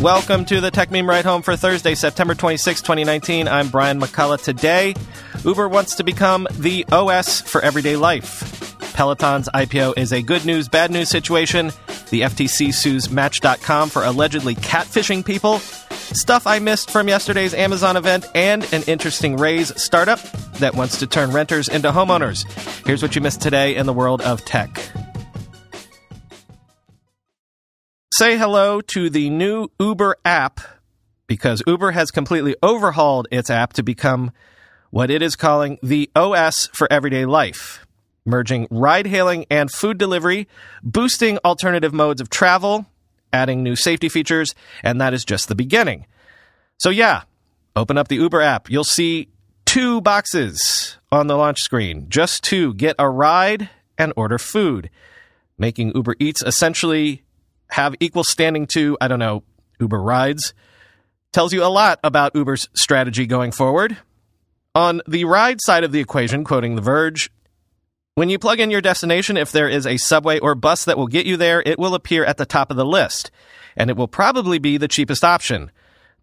Welcome to the Techmeme Ride Home for Thursday, September 26, 2019. I'm Brian McCullough. Today, Uber wants to become the OS for everyday life. Peloton's IPO is a good news, bad news situation. The FTC sues Match.com for allegedly catfishing people. Stuff I missed from yesterday's Amazon event, and an interesting Raise startup that wants to turn renters into homeowners. Here's what you missed today in the world of tech. Say hello to the new Uber app because Uber has completely overhauled its app to become what it is calling the OS for everyday life, merging ride hailing and food delivery, boosting alternative modes of travel, adding new safety features, and that is just the beginning. So, yeah, open up the Uber app. You'll see two boxes on the launch screen just to get a ride and order food, making Uber Eats essentially have equal standing to, I don't know, Uber rides, tells you a lot about Uber's strategy going forward. On the ride side of the equation, quoting The Verge, when you plug in your destination, if there is a subway or bus that will get you there, it will appear at the top of the list, and it will probably be the cheapest option.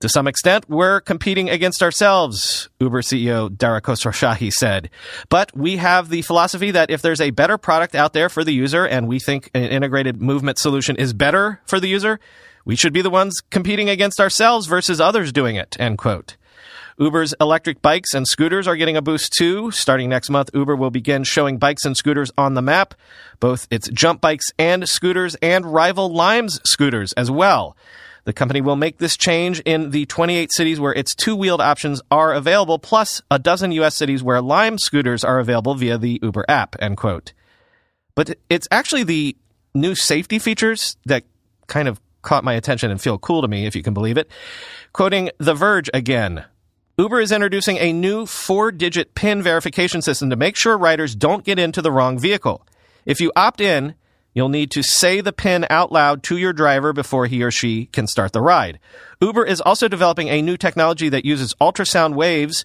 To some extent, we're competing against ourselves, Uber CEO Dara Khosrowshahi said. But we have the philosophy that if there's a better product out there for the user and we think an integrated movement solution is better for the user, we should be the ones competing against ourselves versus others doing it, end quote. Uber's electric bikes and scooters are getting a boost too. Starting next month, Uber will begin showing bikes and scooters on the map, both its jump bikes and scooters and rival Lime's scooters as well. The company will make this change in the 28 cities where its two wheeled options are available, plus a dozen U.S. cities where Lime scooters are available via the Uber app, end quote. But it's actually the new safety features that kind of caught my attention and feel cool to me, if you can believe it. Quoting The Verge again. Uber is introducing a new four digit PIN verification system to make sure riders don't get into the wrong vehicle. If you opt in, You'll need to say the PIN out loud to your driver before he or she can start the ride. Uber is also developing a new technology that uses ultrasound waves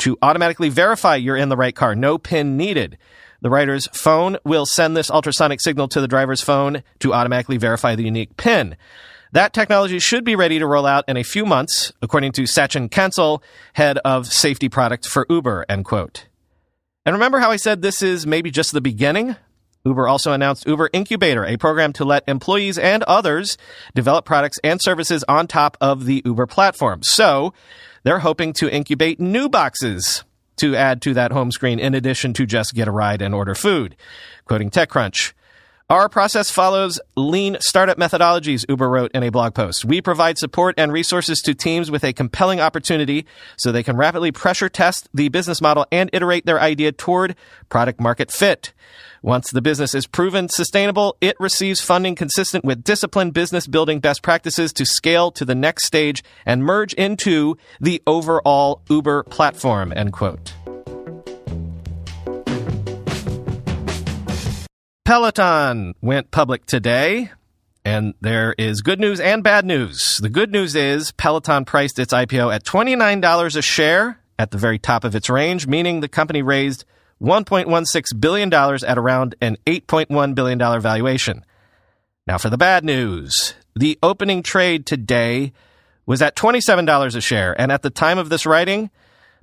to automatically verify you're in the right car. No PIN needed. The rider's phone will send this ultrasonic signal to the driver's phone to automatically verify the unique PIN. That technology should be ready to roll out in a few months, according to Sachin Kansal, head of safety product for Uber, end quote. And remember how I said this is maybe just the beginning? Uber also announced Uber Incubator, a program to let employees and others develop products and services on top of the Uber platform. So they're hoping to incubate new boxes to add to that home screen in addition to just get a ride and order food. Quoting TechCrunch. Our process follows lean startup methodologies, Uber wrote in a blog post. We provide support and resources to teams with a compelling opportunity so they can rapidly pressure test the business model and iterate their idea toward product market fit. Once the business is proven sustainable, it receives funding consistent with disciplined business building best practices to scale to the next stage and merge into the overall Uber platform, end quote. Peloton went public today. And there is good news and bad news. The good news is Peloton priced its IPO at $29 a share at the very top of its range, meaning the company raised $1.16 billion at around an $8.1 billion valuation. Now for the bad news. The opening trade today was at $27 a share, and at the time of this writing,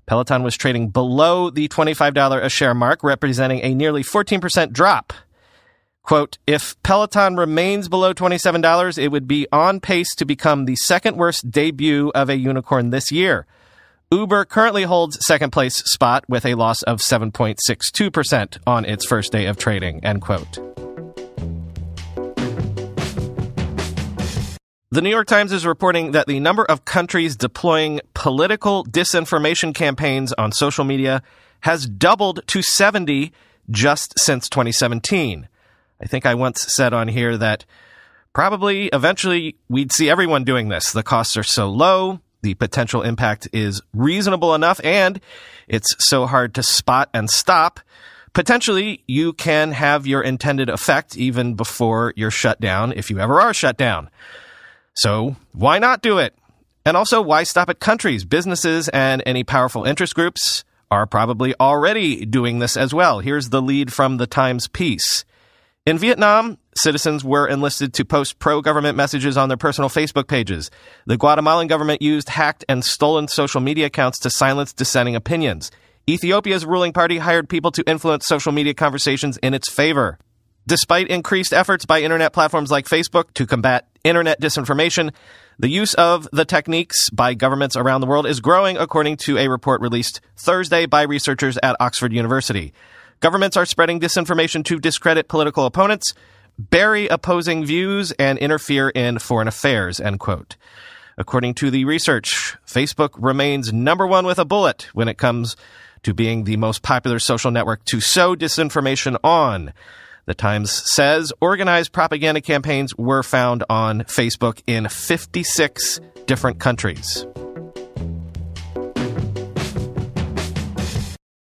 Peloton was trading below the $25 a share mark, representing a nearly 14% drop. Quote, if Peloton remains below $27, it would be on pace to become the second worst debut of a unicorn this year. Uber currently holds second place spot with a loss of 7.62% on its first day of trading, end quote. The New York Times is reporting that the number of countries deploying political disinformation campaigns on social media has doubled to 70 just since 2017. I think I once said on here that probably eventually we'd see everyone doing this. The costs are so low, the potential impact is reasonable enough, and it's so hard to spot and stop. Potentially, you can have your intended effect even before you're shut down, if you ever are shut down. So, why not do it? And also, why stop at countries? Businesses and any powerful interest groups are probably already doing this as well. Here's the lead from the Times piece. In Vietnam, citizens were enlisted to post pro government messages on their personal Facebook pages. The Guatemalan government used hacked and stolen social media accounts to silence dissenting opinions. Ethiopia's ruling party hired people to influence social media conversations in its favor. Despite increased efforts by internet platforms like Facebook to combat internet disinformation, the use of the techniques by governments around the world is growing, according to a report released Thursday by researchers at Oxford University. Governments are spreading disinformation to discredit political opponents, bury opposing views, and interfere in foreign affairs, end quote. According to the research, Facebook remains number one with a bullet when it comes to being the most popular social network to sow disinformation on. The Times says organized propaganda campaigns were found on Facebook in 56 different countries.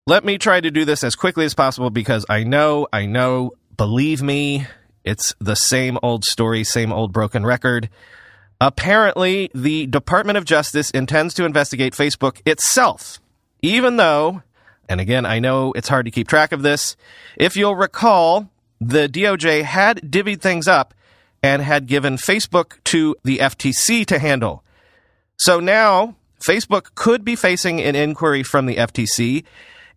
Let me try to do this as quickly as possible because I know, I know, believe me, it's the same old story, same old broken record. Apparently, the Department of Justice intends to investigate Facebook itself, even though, and again, I know it's hard to keep track of this. If you'll recall, the DOJ had divvied things up and had given Facebook to the FTC to handle. So now, Facebook could be facing an inquiry from the FTC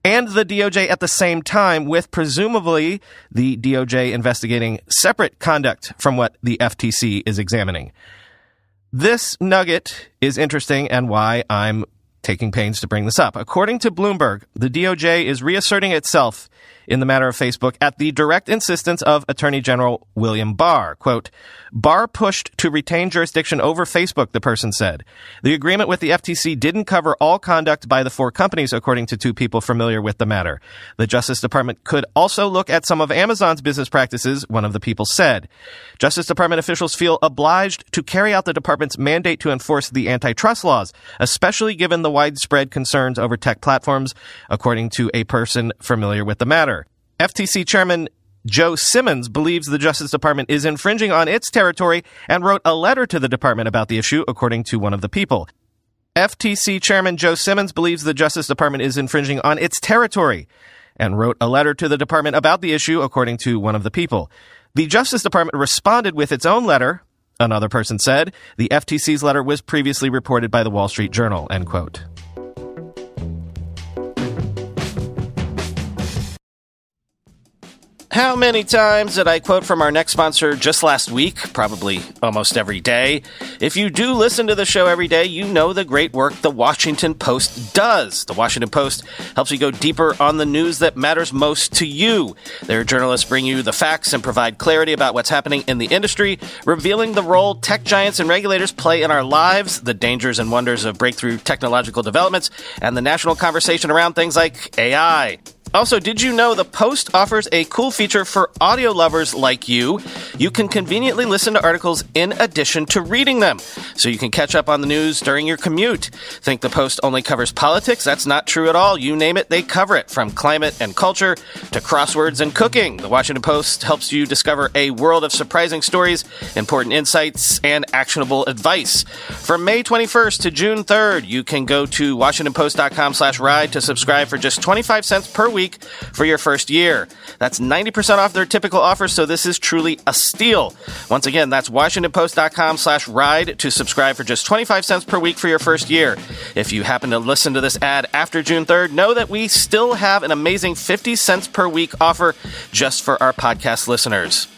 and the DOJ at the same time, with presumably the DOJ investigating separate conduct from what the FTC is examining. This nugget is interesting and why I'm taking pains to bring this up. According to Bloomberg, the DOJ is reasserting itself in the matter of Facebook at the direct insistence of Attorney General William Barr. Quote, Barr pushed to retain jurisdiction over Facebook, the person said. The agreement with the FTC didn't cover all conduct by the four companies, according to two people familiar with the matter. The Justice Department could also look at some of Amazon's business practices, one of the people said. Justice Department officials feel obliged to carry out the department's mandate to enforce the antitrust laws, especially given the widespread concerns over tech platforms, according to a person familiar with the matter. FTC Chairman Joe Simons believes the Justice Department is infringing on its territory and wrote a letter to the department about the issue, according to one of the people. FTC Chairman Joe Simons believes the Justice Department is infringing on its territory and wrote a letter to the department about the issue, according to one of the people. The Justice Department responded with its own letter, another person said. The FTC's letter was previously reported by the Wall Street Journal, end quote. How many times did I quote from our next sponsor just last week? Probably almost every day. If you do listen to the show every day, you know the great work the Washington Post does. The Washington Post helps you go deeper on the news that matters most to you. Their journalists bring you the facts and provide clarity about what's happening in the industry, revealing the role tech giants and regulators play in our lives, the dangers and wonders of breakthrough technological developments, and the national conversation around things like AI. Also, did you know the Post offers a cool feature for audio lovers like you? You can conveniently listen to articles in addition to reading them, so you can catch up on the news during your commute. Think the Post only covers politics? That's not true at all. You name it, they cover it, from climate and culture to crosswords and cooking. The Washington Post helps you discover a world of surprising stories, important insights, and actionable advice. From May 21st to June 3rd, you can go to washingtonpost.com/ride to subscribe for just 25 cents per week week for your first year. That's 90% off their typical offer, so this is truly a steal. Once again, that's washingtonpost.com slash ride to subscribe for just 25 cents per week for your first year. If you happen to listen to this ad after June 3rd, know that we still have an amazing 50 cents per week offer just for our podcast listeners.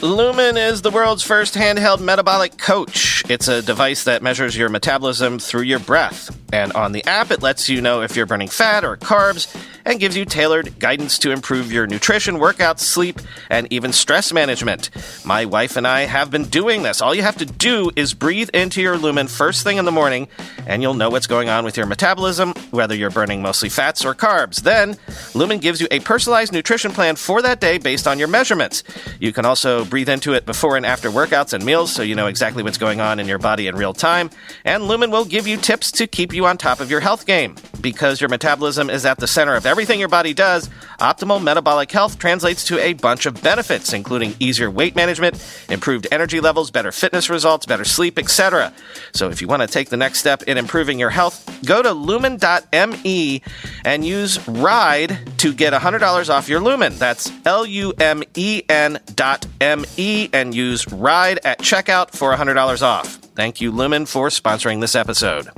Lumen is the world's first handheld metabolic coach. It's a device that measures your metabolism through your breath. And on the app, it lets you know if you're burning fat or carbs and gives you tailored guidance to improve your nutrition, workouts, sleep, and even stress management. My wife and I have been doing this. All you have to do is breathe into your Lumen first thing in the morning, and you'll know what's going on with your metabolism, whether you're burning mostly fats or carbs. Then, Lumen gives you a personalized nutrition plan for that day based on your measurements. You can also breathe into it before and after workouts and meals so you know exactly what's going on in your body in real time. And Lumen will give you tips to keep you on top of your health game. Because your metabolism is at the center of everything your body does, optimal metabolic health translates to a bunch of benefits, including easier weight management, improved energy levels, better fitness results, better sleep, etc. So if you want to take the next step in improving your health, go to lumen.me and use RIDE to get $100 off your Lumen. That's L U M E N dot M E and use RIDE at checkout for $100 off. Thank you, Lumen, for sponsoring this episode.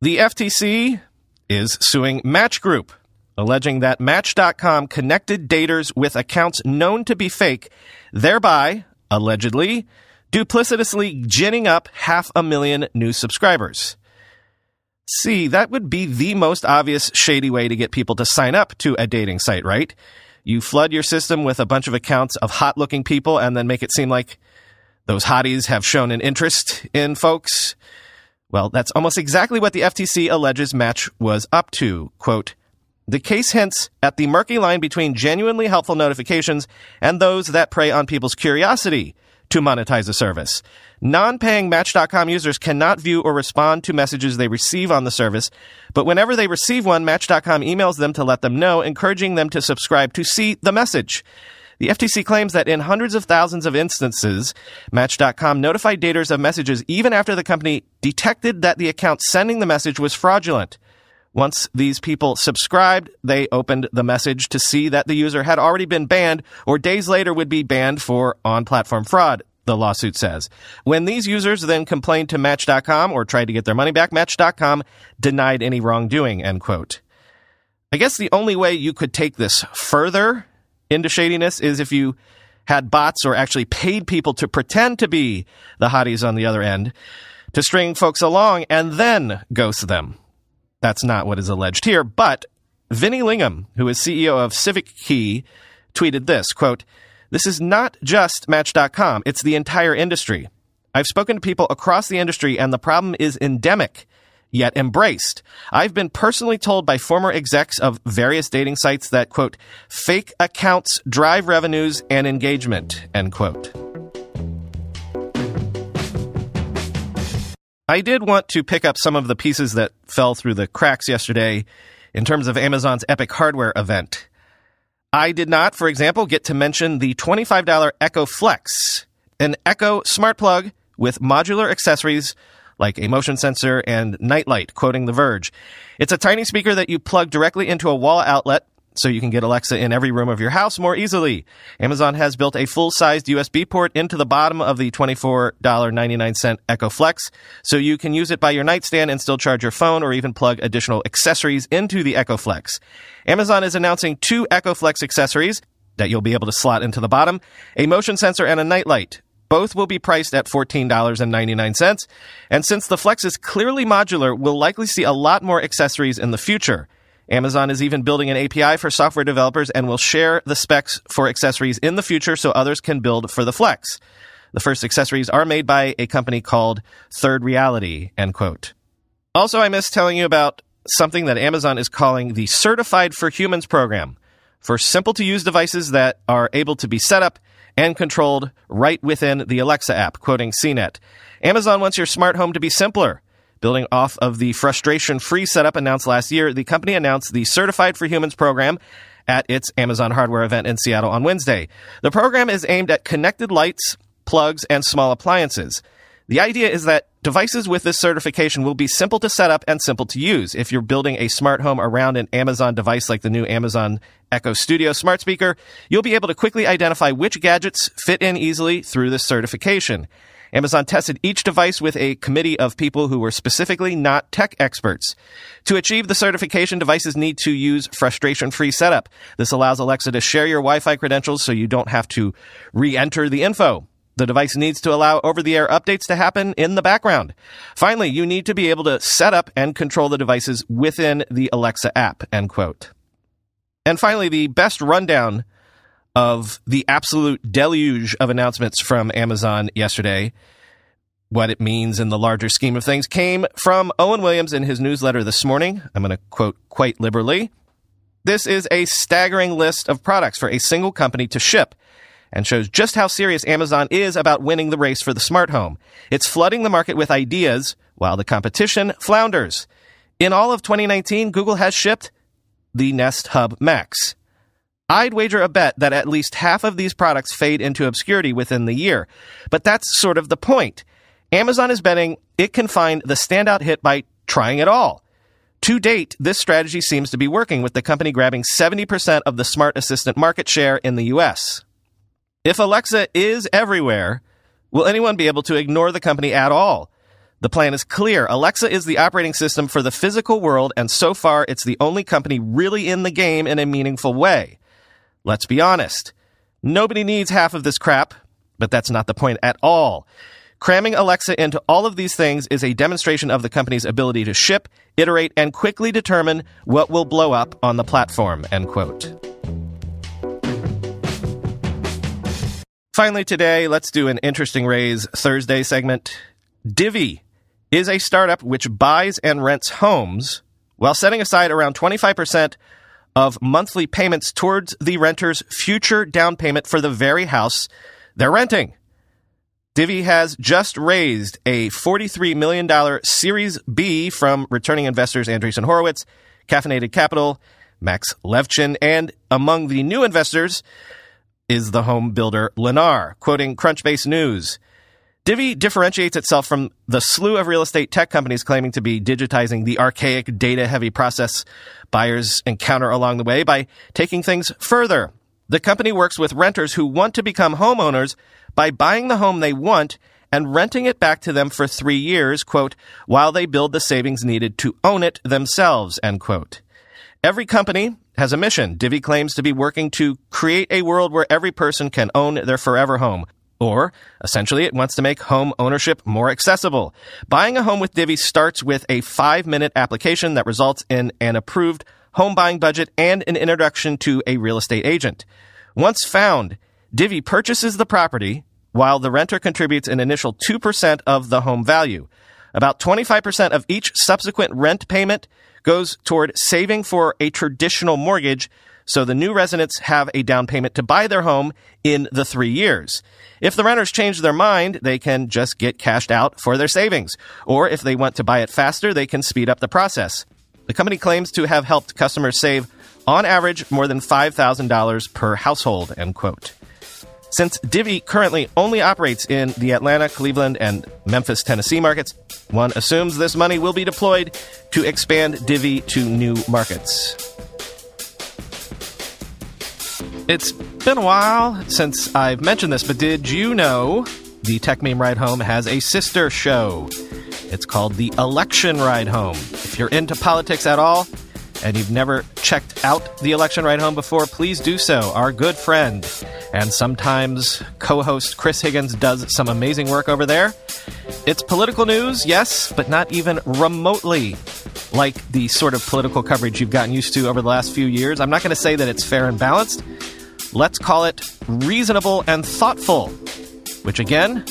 The FTC is suing Match Group, alleging that Match.com connected daters with accounts known to be fake, thereby, allegedly, duplicitously ginning up half a million new subscribers. See, that would be the most obvious shady way to get people to sign up to a dating site, right? You flood your system with a bunch of accounts of hot looking people and then make it seem like those hotties have shown an interest in folks. Well, that's almost exactly what the FTC alleges Match was up to. Quote, the case hints at the murky line between genuinely helpful notifications and those that prey on people's curiosity to monetize a service. Non-paying Match.com users cannot view or respond to messages they receive on the service, but whenever they receive one, Match.com emails them to let them know, encouraging them to subscribe to see the message. The FTC claims that in hundreds of thousands of instances, Match.com notified daters of messages even after the company detected that the account sending the message was fraudulent. Once these people subscribed, they opened the message to see that the user had already been banned or days later would be banned for on-platform fraud, the lawsuit says. When these users then complained to Match.com or tried to get their money back, Match.com denied any wrongdoing, end quote. I guess the only way you could take this further into shadiness is if you had bots or actually paid people to pretend to be the hotties on the other end to string folks along and then ghost them. That's not what is alleged here, but Vinny Lingham, who is CEO of Civic Key, tweeted this, quote, this is not just Match.com, it's the entire industry. I've spoken to people across the industry and the problem is endemic yet embraced. I've been personally told by former execs of various dating sites that, quote, fake accounts drive revenues and engagement, end quote. I did want to pick up some of the pieces that fell through the cracks yesterday in terms of Amazon's Epic Hardware event. I did not, for example, get to mention the $25 Echo Flex, an Echo smart plug with modular accessories like a motion sensor and nightlight, quoting The Verge. It's a tiny speaker that you plug directly into a wall outlet so you can get Alexa in every room of your house more easily. Amazon has built a full-sized USB port into the bottom of the $24.99 Echo Flex, so you can use it by your nightstand and still charge your phone or even plug additional accessories into the Echo Flex. Amazon is announcing two Echo Flex accessories that you'll be able to slot into the bottom, a motion sensor and a nightlight. Both will be priced at $14.99. And since the Flex is clearly modular, we'll likely see a lot more accessories in the future. Amazon is even building an API for software developers and will share the specs for accessories in the future so others can build for the Flex. The first accessories are made by a company called Third Reality, end quote. Also, I missed telling you about something that Amazon is calling the Certified for Humans program for simple to use devices that are able to be set up and controlled right within the Alexa app, quoting CNET. Amazon wants your smart home to be simpler. Building off of the frustration free setup announced last year, the company announced the Certified for Humans program at its Amazon hardware event in Seattle on Wednesday. The program is aimed at connected lights, plugs, and small appliances. The idea is that devices with this certification will be simple to set up and simple to use. If you're building a smart home around an Amazon device like the new Amazon Echo Studio smart speaker, you'll be able to quickly identify which gadgets fit in easily through this certification. Amazon tested each device with a committee of people who were specifically not tech experts. To achieve the certification, devices need to use frustration-free setup. This allows Alexa to share your Wi-Fi credentials so you don't have to re-enter the info. The device needs to allow over the air updates to happen in the background. Finally, you need to be able to set up and control the devices within the Alexa app, end quote. And finally, the best rundown of the absolute deluge of announcements from Amazon yesterday, what it means in the larger scheme of things, came from Owen Williams in his newsletter this morning. I'm going to quote quite liberally. This is a staggering list of products for a single company to ship and shows just how serious Amazon is about winning the race for the smart home. It's flooding the market with ideas while the competition flounders. In all of 2019, Google has shipped the Nest Hub Max. I'd wager a bet that at least half of these products fade into obscurity within the year. But that's sort of the point. Amazon is betting it can find the standout hit by trying it all. To date, this strategy seems to be working with the company grabbing 70% of the smart assistant market share in the US. If Alexa is everywhere, will anyone be able to ignore the company at all? The plan is clear. Alexa is the operating system for the physical world, and so far it's the only company really in the game in a meaningful way. Let's be honest. Nobody needs half of this crap, but that's not the point at all. Cramming Alexa into all of these things is a demonstration of the company's ability to ship, iterate, and quickly determine what will blow up on the platform, end quote. Finally, today, let's do an interesting raise Thursday segment. Divvy is a startup which buys and rents homes while setting aside around 25% of monthly payments towards the renter's future down payment for the very house they're renting. Divvy has just raised a $43 million Series B from returning investors Andreessen Horowitz, Caffeinated Capital, Max Levchin, and among the new investors, is the home builder Lennar. Quoting Crunchbase News, Divvy differentiates itself from the slew of real estate tech companies claiming to be digitizing the archaic data heavy process buyers encounter along the way by taking things further. The company works with renters who want to become homeowners by buying the home they want and renting it back to them for three years, quote, while they build the savings needed to own it themselves, end quote. Every company has a mission. Divvy claims to be working to create a world where every person can own their forever home. Or, essentially, it wants to make home ownership more accessible. Buying a home with Divvy starts with a five minute application that results in an approved home buying budget and an introduction to a real estate agent. Once found, Divvy purchases the property while the renter contributes an initial 2% of the home value. About 25% of each subsequent rent payment goes toward saving for a traditional mortgage so the new residents have a down payment to buy their home in the three years. If the renters change their mind, they can just get cashed out for their savings. Or if they want to buy it faster, they can speed up the process. The company claims to have helped customers save, on average, more than $5,000 per household, end quote. Since Divvy currently only operates in the Atlanta, Cleveland, and Memphis, Tennessee markets, one assumes this money will be deployed to expand Divvy to new markets. It's been a while since I've mentioned this, but did you know the Techmeme Ride Home has a sister show? It's called the Election Ride Home. If you're into politics at all, and you've never checked out the Election Ride Home before, please do so. Our good friend and sometimes co host Chris Higgins does some amazing work over there. It's political news, yes, but not even remotely like the sort of political coverage you've gotten used to over the last few years. I'm not going to say that it's fair and balanced. Let's call it reasonable and thoughtful, which again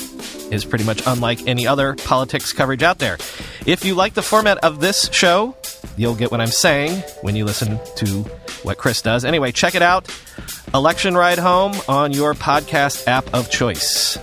is pretty much unlike any other politics coverage out there. If you like the format of this show, you'll get what I'm saying when you listen to what Chris does. Anyway, check it out. Election Ride Home on your podcast app of choice.